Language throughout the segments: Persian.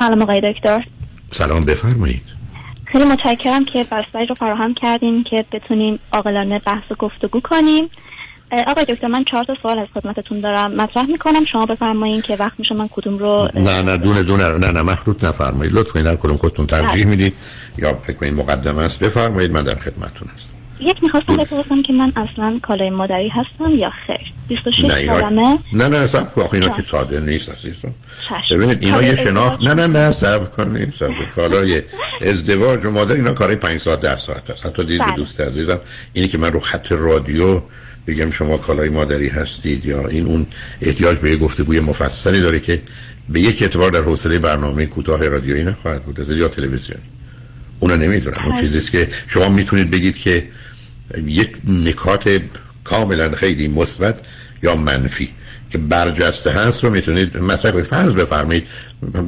سلام آقای دکتر. سلام بفرمایید. خیلی متشکرم که بستری رو فراهم کردیم که بتونیم عاقلانه بحث و گفتگو کنیم. آقای دکتر من چهار تا سوال از خدمتتون دارم. مطرح می‌کنم شما بفرمایید که وقت میشه من کدوم رو نه نه دونه دونه نه نه مخلوط نفرمایید. لطفا این کدوم خودتون ترجیح بله. می‌دید یا فکر کنید مقدمه است. بفرمایید من در خدمتتون هستم. یک می‌خواستم بپرسم که من اصلا کالای مادری هستم یا خیر؟ 26 نه سالمه؟ نه نه سب آخه اینا که ساده نیست عزیزم. ببینید اینا یه شناخت نه نه نه سب کنید سب کالای ازدواج و مادر اینا کارای 5 ساعت 10 ساعت است. حتی دید بله. دوست عزیزم اینی که من رو خط رادیو بگم شما کالای مادری هستید یا این اون احتیاج به یه گفتگوی مفصلی داره که به یک اعتبار در حوصله برنامه کوتاه رادیویی نخواهد بود. از یا تلویزیونی. اونو نمی‌دونم. اون چیزیست که شما می‌تونید بگید که یک نکات کاملا خیلی مثبت یا منفی که برجسته هست رو می‌تونید مطرح فرض بفرمایید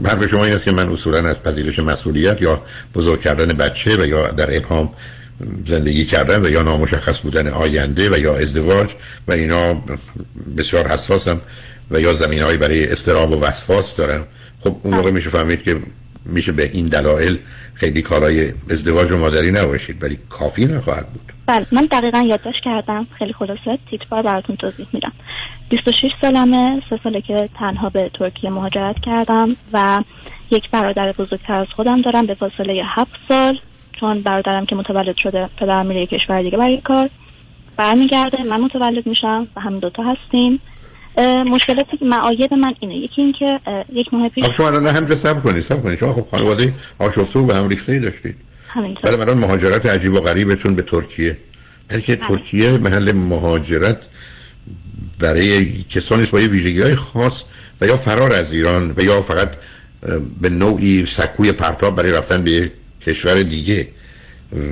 حرف شما این است که من اصولا از پذیرش مسئولیت یا بزرگ کردن بچه و یا در ابهام زندگی کردن و یا نامشخص بودن آینده و یا ازدواج و اینا بسیار حساسم و یا زمین برای استراب و وسواس دارم. خب اون موقع میشه فهمید که میشه به این دلایل خیلی کارهای ازدواج و مادری نباشید ولی کافی نخواهد بود. بله من دقیقا یادداشت کردم. خیلی خلاصه تیتبار براتون توضیح میدم. 26 سالمه سه ساله که تنها به ترکیه مهاجرت کردم و یک برادر بزرگتر از خودم دارم به فاصله هفت سال چون برادرم که متولد شده پدرم میره کشور دیگه برای کار. برمیگرده من متولد میشم و همین دوتا هستیم. مشکلاتی که معایب من اینه. یکی اینکه یک ماه پیش شما الان هم سب کنید سب کنید. شما خب خانواده آشفته و به هم ریخته داشتید. بله من مهاجرت عجیب و غریبتون به ترکیه. بلکه بله. ترکیه محل مهاجرت برای کسانی با یه ویژگی های خاص و یا فرار از ایران و یا فقط به نوعی سکوی پرتاب برای رفتن به کشور دیگه.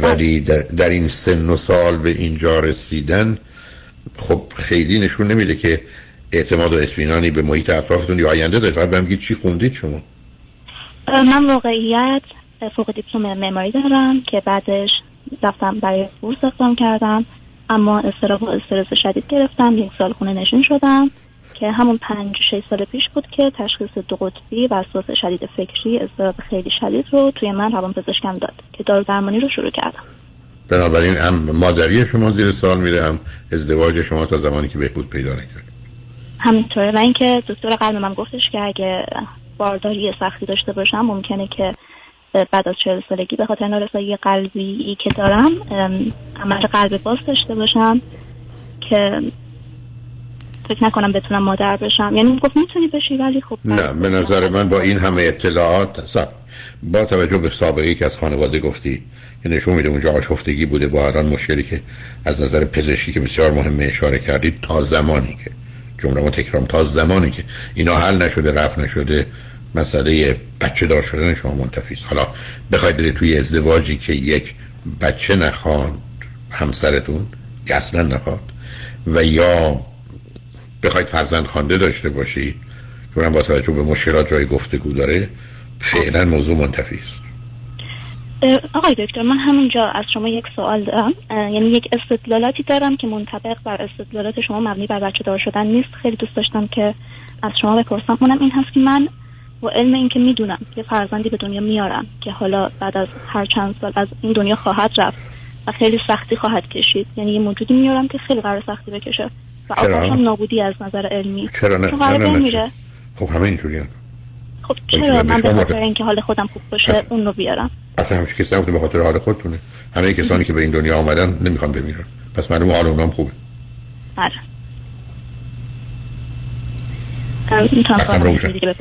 ولی بله. در, این سن و سال به اینجا رسیدن خب خیلی نشون نمیده که اعتماد و اطمینانی به محیط اطرافتون یا آینده دارید. فقط بهم چی خوندید شما. من واقعیت فوق دیپلم معماری دارم که بعدش رفتم برای بورس اقدام کردم اما استراب و استرس شدید گرفتم. یک سال خونه نشین شدم که همون پنج شش سال پیش بود که تشخیص دو قطبی و اساس شدید فکری استراب خیلی شدید رو توی من روان پزشکم داد که دارو درمانی رو شروع کردم. بنابراین هم مادری شما زیر سال میره هم ازدواج شما تا زمانی که بهبود پیدا نکرد همینطوره. و اینکه دکتر قلب من گفتش که اگه بارداری سختی داشته باشم ممکنه که بعد از چهل سالگی به خاطر نارسایی قلبی که دارم عمل قلب باز داشته باشم که فکر نکنم بتونم مادر بشم. یعنی گفت می‌تونی بشی ولی خب نه به نظر من با این همه اطلاعات سب با توجه به سابقه که از خانواده گفتی که نشون میده اونجا آشفتگی بوده با هران مشکلی که از نظر پزشکی که بسیار مهمه اشاره کردید تا زمانی که جمله ما تکرام تا زمانی که اینا حل نشده رفت نشده مسئله بچه دار شدن شما منتفی است. حالا بخواید برید توی ازدواجی که یک بچه نخواد همسرتون که اصلا نخواد و یا بخواید فرزند خوانده داشته باشید که با توجه به مشکلات جای گفتگو داره فعلا موضوع منتفی است. آقای دکتر من همینجا از شما یک سوال دارم. یعنی یک استدلالاتی دارم که منطبق بر استدلالات شما مبنی بر بچه دار شدن نیست. خیلی دوست داشتم که از شما بپرسم. اونم این هست که من و علم اینکه می‌دونم که فرزندی به دنیا میارم که حالا بعد از هر چند سال از این دنیا خواهد رفت و خیلی سختی خواهد کشید. یعنی یه موجودی میارم که خیلی قرار سختی بکشه و هم نابودی از نظر علمی. چرا نه. خب همه اینجوری خب چرا؟ من به خاطر اینکه حال خودم خوب باشه اون رو بیارم. اصلا همش کسی نبوده به خاطر حال خودتونه. همه کسانی که به این دنیا آمدن نمی‌خوان بمیرن. پس معلومه حال اونام خوبه. آره دیگه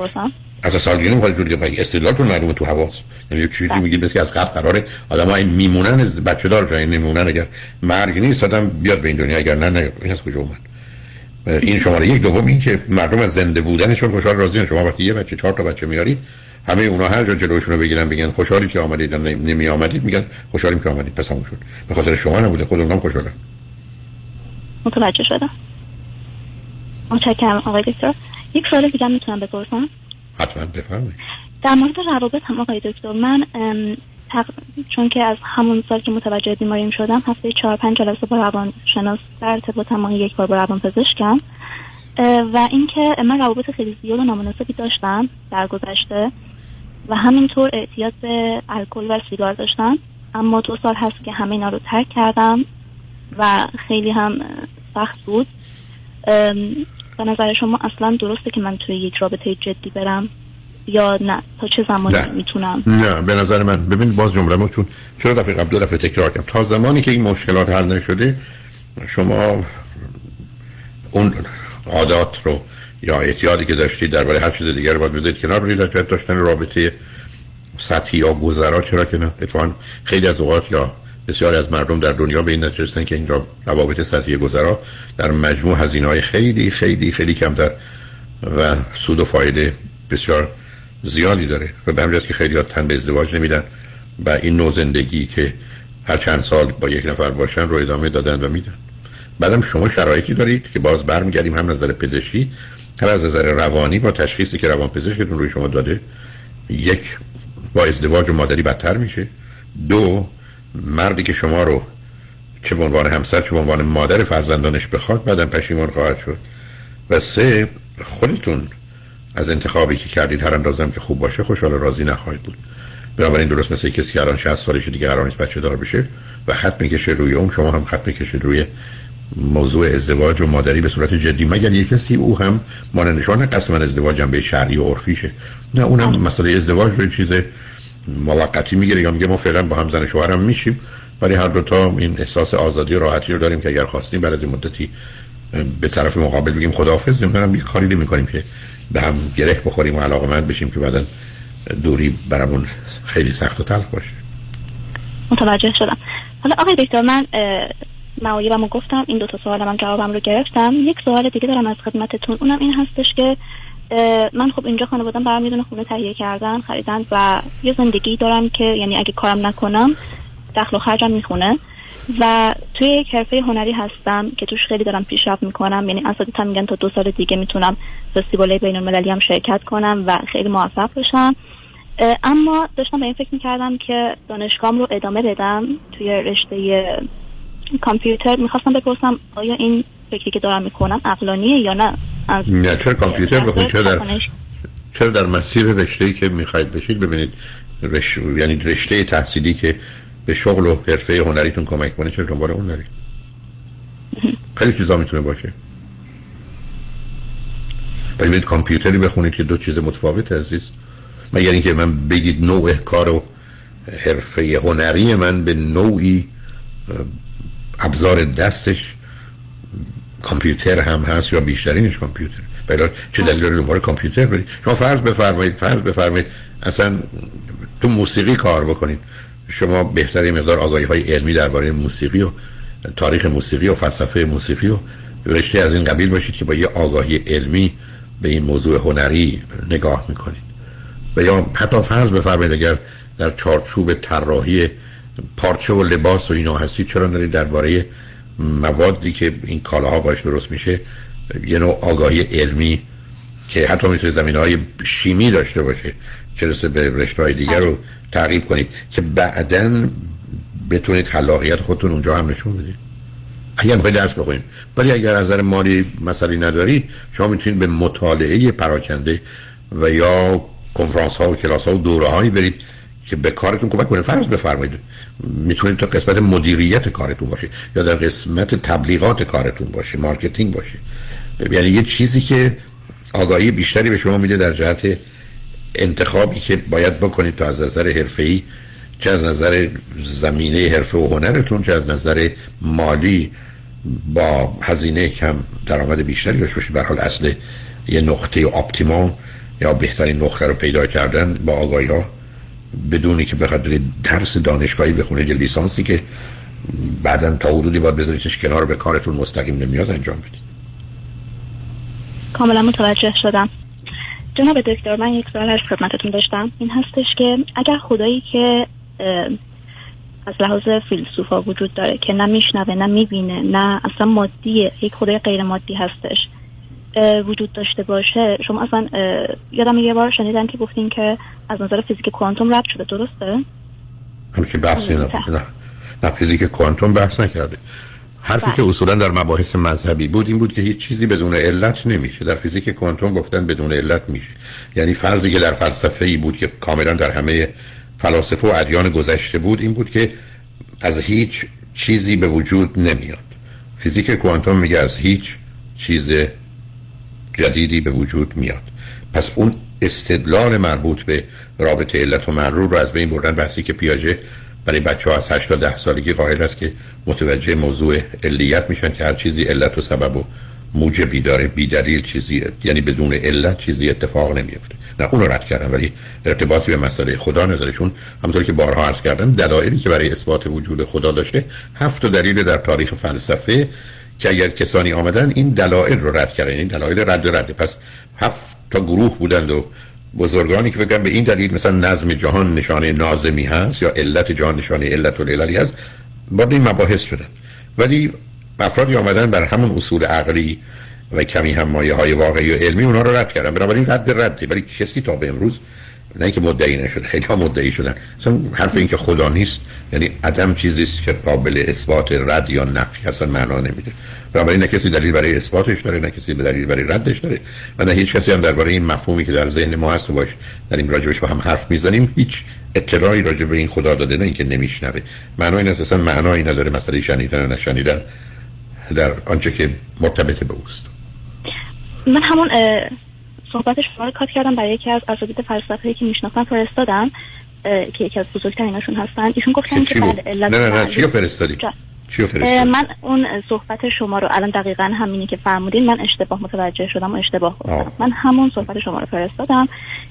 از سالگیری می‌خواد جوری که استدلالتون معلومه تو حواس یعنی چیزی بله. میگید مثل که از قبل قراره آدمای میمونن از بچه دار جایی نمیمونن اگر مرگ نیست آدم بیاد به این دنیا. اگر نه نه. این از کجا اومد؟ این شماره یک دوم این که مردم از زنده بودنشون خوشحال راضی شما وقتی یه بچه چهار تا بچه میارید همه اونا هر جا جلوشون رو بگیرن بگن خوشحالی که آمدید نمی آمدید میگن خوشحالیم که آمدید پس همون شد. به خاطر شما نبوده خود اونام خوشحالن. متوجه شدم. متشکرم آقای دکتر. یک سوال دیگه می‌تونم بپرسم؟ حتما بفرمایید. در مورد روابط هم آقای دکتر من چون که از همون سال که متوجه بیماریم شدم هفته چهار پنج جلسه با روان شناس در ارتباط یک بار با روان پزشکم و اینکه من روابط خیلی زیاد و نامناسبی داشتم در گذشته و همینطور اعتیاد به الکل و سیگار داشتم. اما دو سال هست که همه اینا رو ترک کردم و خیلی هم سخت بود. به نظر شما اصلا درسته که من توی یک رابطه جدی برم یا نه؟ تا چه زمانی نه. می‌تونم؟ نه به نظر من. ببین باز جمله چون چرا دفعه قبل دو دفعه تکرار کردم؟ تا زمانی که این مشکلات حل نشده شما اون عادات رو یا اعتیادی که داشتید درباره هر چیز دیگر رو باید بذارید کنار برید داشتن رابطه سطحی یا گذرا. چرا که نه؟ اتفاقا خیلی از اوقات یا بسیاری از مردم در دنیا به این نتیجه که این روابط سطحی گذرا در مجموع هزینه های خیلی خیلی خیلی کمتر و سود و فایده بسیار زیادی داره. و به همجاست که خیلی تن به ازدواج نمیدن و این نوع زندگی که هر چند سال با یک نفر باشن رو ادامه دادن و میدن. بعدم شما شرایطی دارید که باز برمیگردیم هم نظر پزشکی هم از نظر روانی با تشخیصی که روان پزشکتون روی شما داده یک با ازدواج و مادری بدتر میشه. دو مردی که شما رو چه به عنوان همسر چه به عنوان مادر فرزندانش بخواد بعدم پشیمان خواهد شد. و سه خودتون از انتخابی که کردید هر اندازم که خوب باشه خوشحال راضی نخواهید بود. بنابراین درست مثل کسی که الان 60 سالشه دیگه قرار نیست بچه دار بشه و خط می‌کشه روی اون شما هم خط می‌کشید روی موضوع ازدواج و مادری به صورت جدی مگر یک کسی او هم مانند شما نه قسم من ازدواجم به شرعی و عرفیشه؟ نه اونم مسئله ازدواج رو چیز موقتی می‌گیره یا میگه ما فعلا با هم زن شوهرم میشیم ولی هر دو تا این احساس آزادی و راحتی رو داریم که اگر خواستیم بعد از این مدتی به طرف مقابل بگیم خداحافظ نمی‌دونم یه کاری نمی که به هم گره بخوریم و علاقه بشیم که بعدا دوری برامون خیلی سخت و تلخ باشه. متوجه شدم. حالا آقای دکتر من معایبم گفتم این دو تا سوال من جوابم رو گرفتم. یک سوال دیگه دارم از خدمتتون. اونم این هستش که من خب اینجا خانوادم برام می‌دونه خونه تهیه کردن خریدن و یه زندگی دارم که یعنی اگه کارم نکنم دخل و خرجم می‌خونه. و توی یک حرفه هنری هستم که توش خیلی دارم پیشرفت می‌کنم. یعنی اساتیدم میگن تا دو سال دیگه می‌تونم فستیوال بین المللی هم شرکت کنم و خیلی موفق بشم. اما داشتم به این فکر می‌کردم که دانشگاهم رو ادامه بدم توی رشته کامپیوتر می‌خواستم بپرسم آیا این فکری که دارم می‌کنم اقلانیه یا نه؟ نه چرا کامپیوتر بخونید چرا در چرا در مسیر رشته ای که می‌خواید بشید ببینید رش... یعنی رشته تحصیلی که به شغل و حرفه هنریتون کمک کنه چرا دنبال اون نرید؟ خیلی چیزا می‌تونه باشه. ولی بید کامپیوتری بخونید که دو چیز متفاوت عزیز. مگر اینکه من بگید نوع کار و حرفه هنری من به نوعی ابزار دستش کامپیوتر هم هست یا بیشترینش کامپیوتر بلا چه دلیل داره دنبال کامپیوتر برید؟ شما فرض بفرمایید فرض بفرمایید اصلا تو موسیقی کار بکنید. شما بهتری مقدار آگاهی های علمی درباره موسیقی و تاریخ موسیقی و فلسفه موسیقی و رشته از این قبیل باشید که با یه آگاهی علمی به این موضوع هنری نگاه می‌کنید. و یا حتی فرض بفرمایید اگر در چارچوب طراحی پارچه و لباس و اینا هستید چرا نرید درباره موادی که این کالاها باش درست میشه؟ یه نوع آگاهی علمی که حتی می‌تونه زمینه‌ای شیمی داشته باشه چه به رشته های دیگر رو تعقیب کنید که بعدا بتونید خلاقیت خودتون اونجا هم نشون بدید. اگر می‌خواید درس بخونید. ولی اگر از نظر مالی مسئله ندارید شما می‌تونید به مطالعه پراکنده و یا کنفرانس ها و کلاس ها و دوره هایی برید که به کارتون کمک کنه فرض بفرمایید می‌تونید در قسمت مدیریت کارتون باشه یا در قسمت تبلیغات کارتون باشه marketing باشه. یعنی یه چیزی که آگاهی بیشتری به شما میده در جهت انتخابی که باید بکنید تا از نظر حرفه‌ای چه از نظر زمینه حرفه و هنرتون چه از نظر مالی با هزینه کم درآمد بیشتری داشته باشید. به حال اصل یه نقطه اپتیمال یا بهترین نقطه رو پیدا کردن با آگاهی ها بدونی که بخاطر درس دانشگاهی بخونید لیسانسی که بعدا تا حدودی باید بذاریدش کنار به کارتون مستقیم نمیاد انجام بدید کاملا متوجه شدم. جناب دکتر من یک سوال از خدمتتون داشتم. این هستش که اگر خدایی که از لحاظ فیلسوفا وجود داره که نه میشنوه نه می‌بینه نه اصلا مادیه یک خدای غیر مادی هستش. وجود داشته باشه. شما اصلا یادم یه بار شنیدن که گفتین که از نظر فیزیک کوانتوم رد شده. درسته؟ همچی بحثی نه. نه, فیزیک کوانتوم بحث نکرده. حرفی بله. که اصولا در مباحث مذهبی بود این بود که هیچ چیزی بدون علت نمیشه. در فیزیک کوانتوم گفتن بدون علت میشه. یعنی فرضی که در فلسفه ای بود که کاملا در همه فلاسفه و ادیان گذشته بود این بود که از هیچ چیزی به وجود نمیاد. فیزیک کوانتوم میگه از هیچ چیز جدیدی به وجود میاد. پس اون استدلال مربوط به رابطه علت و معلول رو از بین بردن بحثی که پیاژه برای بچه ها از 8 تا 10 سالگی قائل است که متوجه موضوع علیت میشن که هر چیزی علت و سبب و موجبی داره بی دلیل چیزی یعنی بدون علت چیزی اتفاق نمیفته نه اون رو رد کردم ولی ارتباطی به مسئله خدا نداره چون همونطور که بارها عرض کردم دلایلی که برای اثبات وجود خدا داشته هفت دلیل در تاریخ فلسفه که اگر کسانی آمدن این دلایل رو رد کردن این دلایل رد و رد. پس هفت تا گروه بودند و بزرگانی که بگن به این دلیل مثلا نظم جهان نشانه نازمی هست یا علت جهان نشانه علت و لیلالی هست با این مباحث شدن ولی افرادی آمدن بر همون اصول عقلی و کمی هم مایه های واقعی و علمی اونا رو رد کردن. بنابراین رد رده ولی کسی تا به امروز نه اینکه مدعی نشده خیلی ها مدعی شدن. مثلا حرف این که خدا نیست یعنی عدم چیزی است که قابل اثبات رد یا نفی اصلا معنا نمیده. بنابراین نه کسی دلیل برای اثباتش داره نه کسی دلیل برای ردش داره. و نه هیچ کسی هم درباره این مفهومی که در ذهن ما هست و باش در این راجبش با هم حرف می‌زنیم هیچ اطلاعی راجع به این خدا داده نه اینکه نمیشنوه. معنای این اصلا معنایی نداره مسئله شنیدن و نشنیدن در آنچه که مرتبط به اوست. من همون صحبتش شما رو کات کردم برای یکی از اساتید فلسفه که می‌شناسم فرستادم که یکی از بزرگتریناشون هستن. ایشون گفتن که بله علت نه نه نه چی فرستادی؟ چی فرستادی؟ من اون صحبت شما رو الان دقیقا همینی که فرمودین من اشتباه متوجه شدم و اشتباه گفتم. من همون صحبت شما رو فرستادم.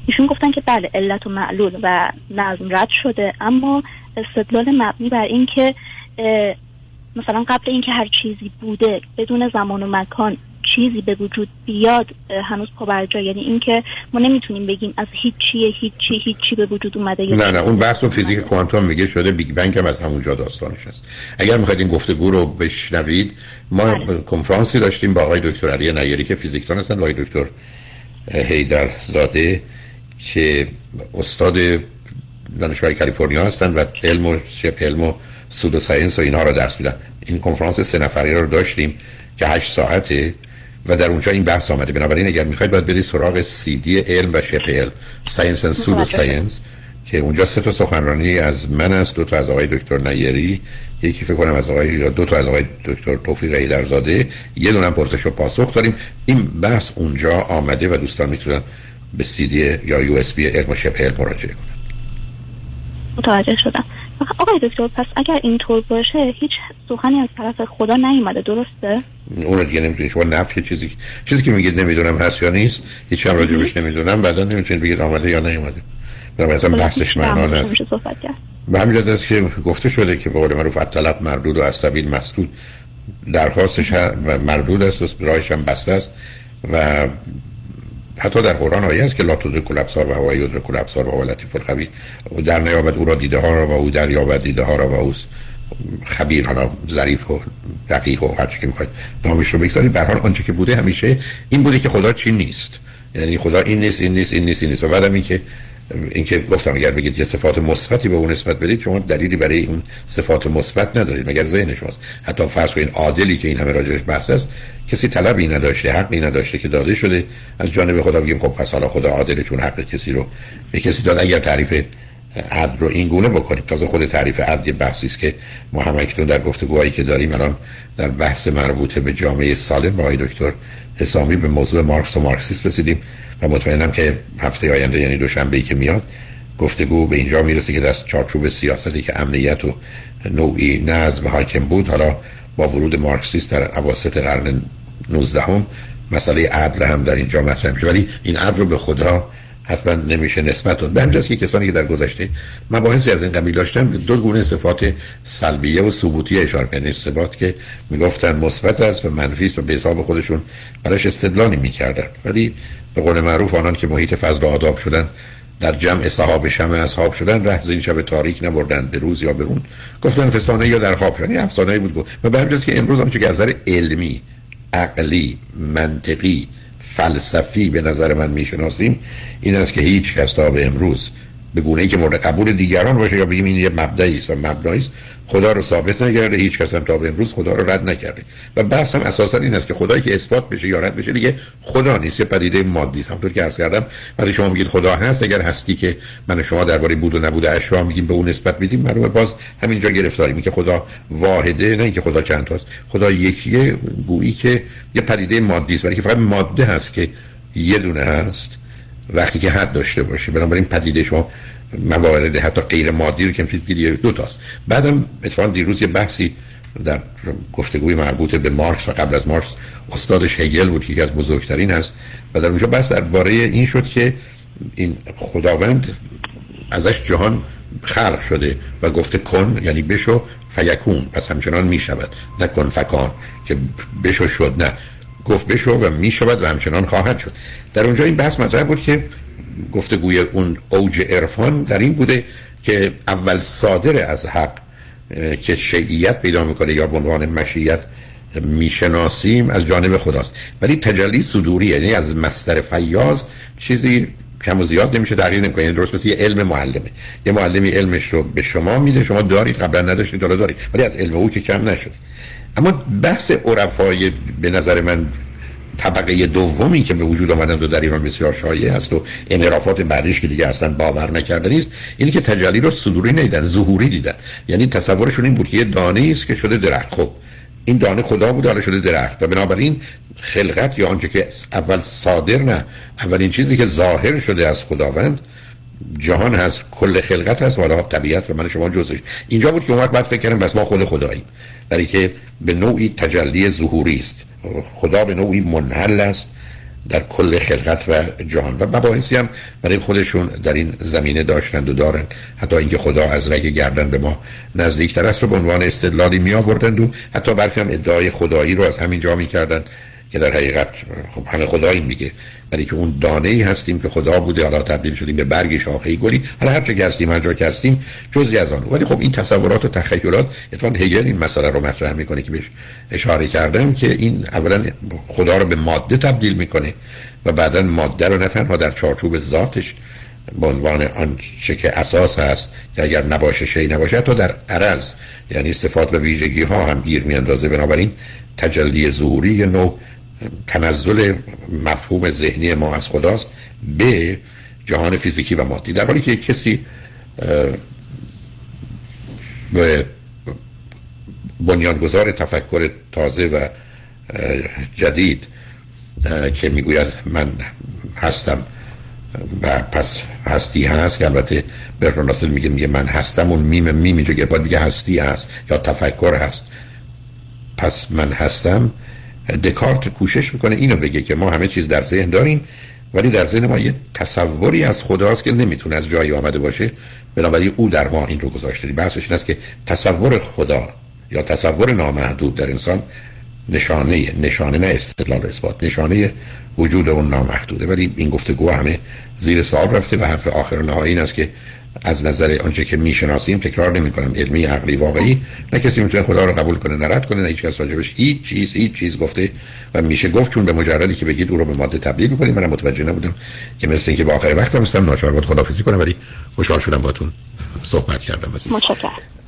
ایشون گفتن که بله علت و معلول و نظم رد شده. اما استدلال مبنی بر این که مثلا قبل اینکه هر چیزی بوده بدون زمان و مکان چیزی به وجود بیاد هنوز پا بر جا. یعنی اینکه ما نمی‌تونیم بگیم از هیچی هیچی هیچی به وجود اومده نه نه. اون بحث و فیزیک کوانتوم میگه شده. بیگ بنگ هم از همونجا داستانش هست اگر می‌خواید این گفتگو رو بشنوید ما بله. کنفرانسی داشتیم با آقای دکتر علی نیری که فیزیکدان هستن و آقای دکتر حیدرزاده که استاد دانشگاه کالیفرنیا هستن و علم و علم و pseudo science و اینها رو درس میدن. این کنفرانس سه نفره رو داشتیم که هشت ساعته. و در اونجا این بحث آمده. بنابراین اگر می‌خواید باید برید سراغ سی دی علم و شبه علم science و pseudo science که اونجا سه تا سخنرانی از من است دو تا از آقای دکتر نیری یکی فکر کنم از آقای یا دو تا از آقای دکتر توفیق حیدرزاده. یه دونم پرسش و پاسخ داریم. این بحث اونجا آمده و دوستان می‌تونن به سی دی یا USB علم و شبه علم مراجعه کنن. متوجه شدم. آقای دکتر پس اگر اینطور باشه هیچ سخنی از طرف خدا نیومده درسته؟ اون دیگه نمی‌تونید شما نفی چیزی چیزی که میگید نمی‌دونم هست یا نیست هیچ هم راجبش نمی‌دونم. بعدا نمی‌تونید بگید آمده یا نیومده. مثلا بحثش معنا نداره. به همین است که گفته شده که به قول معروف طلب مردود و از سبیل مسدود درخواستش مردود است و راهش هم بسته است. و حتی در قرآن آیه است که لا تدرک الابصار و هو یدرک الابصار و هو لطیف الخبیر. و در نیابد او را دیده ها را و او در یابد دیده ها را و او خبیر حالا ظریف و دقیق و هر چی که می‌خواید نامش رو بگذارید. به حال آنچه که بوده همیشه این بوده که خدا چی نیست. یعنی خدا این نیست این نیست این نیست این نیست. و بعدم این که اینکه گفتم اگر بگید یه صفات مثبتی به اون نسبت بدید شما دلیلی برای اون صفات مثبت ندارید مگر ذهن شماست. حتی فرض این عادلی که این همه راجعش بحث است کسی طلبی نداشته حقی نداشته که داده شده. از جانب خدا بگیم خب پس حالا خدا عادل چون حق کسی رو به کسی داد. اگر تعریف عدل رو این گونه بکنید تازه خود تعریف عدل یه بحثی است که ما هم در گفتگوهایی که داریم الان در بحث مربوط به جامعه سالم با دکتر حسامی به موضوع مارکس و مارکسیست رسیدیم و مطمئنم که هفته آینده یعنی دوشنبه ای که میاد گفتگو به اینجا می‌رسه که در چارچوب سیاستی که امنیت و نوعی نظم حاکم بود حالا با ورود مارکسیست در اواسط قرن 19 هم مسئله عدل هم در اینجا مطرح میشه. ولی این عدل رو به خدا حتما نمیشه نسبت داد به همجاست که کسانی که در گذشته مباحثی از این قبیل داشتن دو گونه صفات سلبیه و ثبوتی اشاره کردن صفات که می‌گفتن مثبت است و منفی است و به حساب خودشون براش استدلالی می‌کردن. ولی به قول معروف آنان که محیط فضل و آداب شدن در جمع صحاب شمع اصحاب شدن ره این شب تاریک نبردن به روز یا به اون. گفتن فستانه یا در خواب شدن. افسانه بود و به که امروز آنچه که از علمی عقلی منطقی فلسفی به نظر من می‌شناسیم این است که هیچ کس تا به امروز به گونه ای که مورد قبول دیگران باشه یا بگیم این یه مبدعی است و مبنایی است خدا رو ثابت نکرده هیچ کس هم تا به امروز خدا رو رد نکرده. و بحث هم اساسا این است که خدایی که اثبات بشه یا رد بشه دیگه خدا نیست یه پدیده مادی است. همونطور که عرض کردم ولی شما میگید خدا هست اگر هستی که من شما درباره بود و نبود اشیا میگیم به اون نسبت میدیم معلومه باز همینجا گرفتاری که خدا واحده نه اینکه خدا چند تاست. خدا یکیه گویی که یه پدیده مادی است. ولی که فقط ماده هست که یه دونه هست وقتی که حد داشته باشه. بنابراین پدیده شما موارد حتی غیر مادی رو که می‌تونید دو تاست. بعدم اتفاقا دیروز یه بحثی در گفتگوی مربوط به مارکس و قبل از مارکس استادش هگل بود که یکی از بزرگترین هست و در اونجا بحث درباره این شد که این خداوند ازش جهان خلق شده و گفته کن یعنی بشو فیکون. پس همچنان می‌شود نه کن فکان که بشو شد نه. گفت بشو و می‌شود و همچنان خواهد شد. در اونجا این بحث مطرح بود که گفتگوی اون اوج عرفان در این بوده که اول صادر از حق که شیعیت پیدا می‌کنه یا به عنوان مشیت می‌شناسیم از جانب خداست. ولی تجلی صدوری یعنی از مستر فیاض چیزی کم و زیاد نمیشه تغییر نمی‌کنه. یعنی درست مثل یه علم معلمه. یه معلمی علمش رو به شما میده شما دارید قبلا نداشتید حالا دارید. ولی از علم او که کم نشد. اما بحث عرفای به نظر من طبقه دومی که به وجود آمدن و در ایران بسیار شایع است و انحرافات بعدیش که دیگه اصلا باور نکرده نیست اینی که تجلی رو صدوری نیدن ظهوری دیدن. یعنی تصورشون این بود که یه دانه است که شده درخت. خب این دانه خدا بود حالا شده درخت. و بنابراین خلقت یا آنچه که اول صادر نه اولین چیزی که ظاهر شده از خداوند جهان هست کل خلقت هست. و حالا طبیعت و من شما جزش. اینجا بود که اون وقت بعد فکر کردم بس ما خود خداییم. در که به نوعی تجلی ظهوری است. خدا به نوعی منحل است در کل خلقت و جهان. و مباحثی هم برای خودشون در این زمینه داشتند و دارند حتی اینکه خدا از رگ گردن به ما نزدیکتر است رو به عنوان استدلالی می آوردند و حتی برکم ادعای خدایی رو از همین جا می کردن که در حقیقت خب همه خدایی میگه ولی که اون دانه ای هستیم که خدا بوده حالا تبدیل شدیم به برگ شاخه گلی حالا هر چه که هستیم هر جا که هستیم جزئی از آن. ولی خب این تصورات و تخیلات اتفاقا هگل این مسئله رو مطرح می‌کنه که بهش اشاره کردم که این اولا خدا رو به ماده تبدیل می‌کنه و بعدا ماده رو نه تنها در چارچوب ذاتش به عنوان آنچه که اساس هست که اگر نباشه شی نباشه تا در عرض یعنی صفات و ویژگی ها هم گیر میاندازه. بنابراین تجلی ظهوری نوع تنزل مفهوم ذهنی ما از خداست به جهان فیزیکی و مادی. در حالی که کسی به بنیانگذار تفکر تازه و جدید که می‌گوید من هستم و پس هستی هست که البته برتون میگه میگه من هستم اون میم میم اینجا باید میگه هستی هست یا تفکر هست. پس من هستم دکارت کوشش می‌کنه اینو بگه که ما همه چیز در ذهن داریم ولی در ذهن ما یه تصوری از خداست که نمی‌تونه از جایی آمده باشه. بنابراین او در ما این رو گذاشته. بحثش این است که تصور خدا یا تصور نامحدود در انسان نشانه نشانه نه استدلال اثبات نشانه وجود اون نامحدوده. ولی این گفتگو همه زیر سوال رفته و حرف آخر نهایی این است که از نظر آنچه که می‌شناسیم تکرار نمی کنم علمی عقلی واقعی. نه کسی می‌تونه خدا رو قبول کنه نرد کنه نه هیچ کس راجبش هیچ چیز هیچ چیز گفته و میشه گفت. چون به مجردی که بگید او رو به ماده تبدیل می‌کنیم. من متوجه نبودم که مثل اینکه با آخر وقت هم ناچار بود خدافظی کنم ولی خوشحال شدم باتون صحبت کردم متشکرم.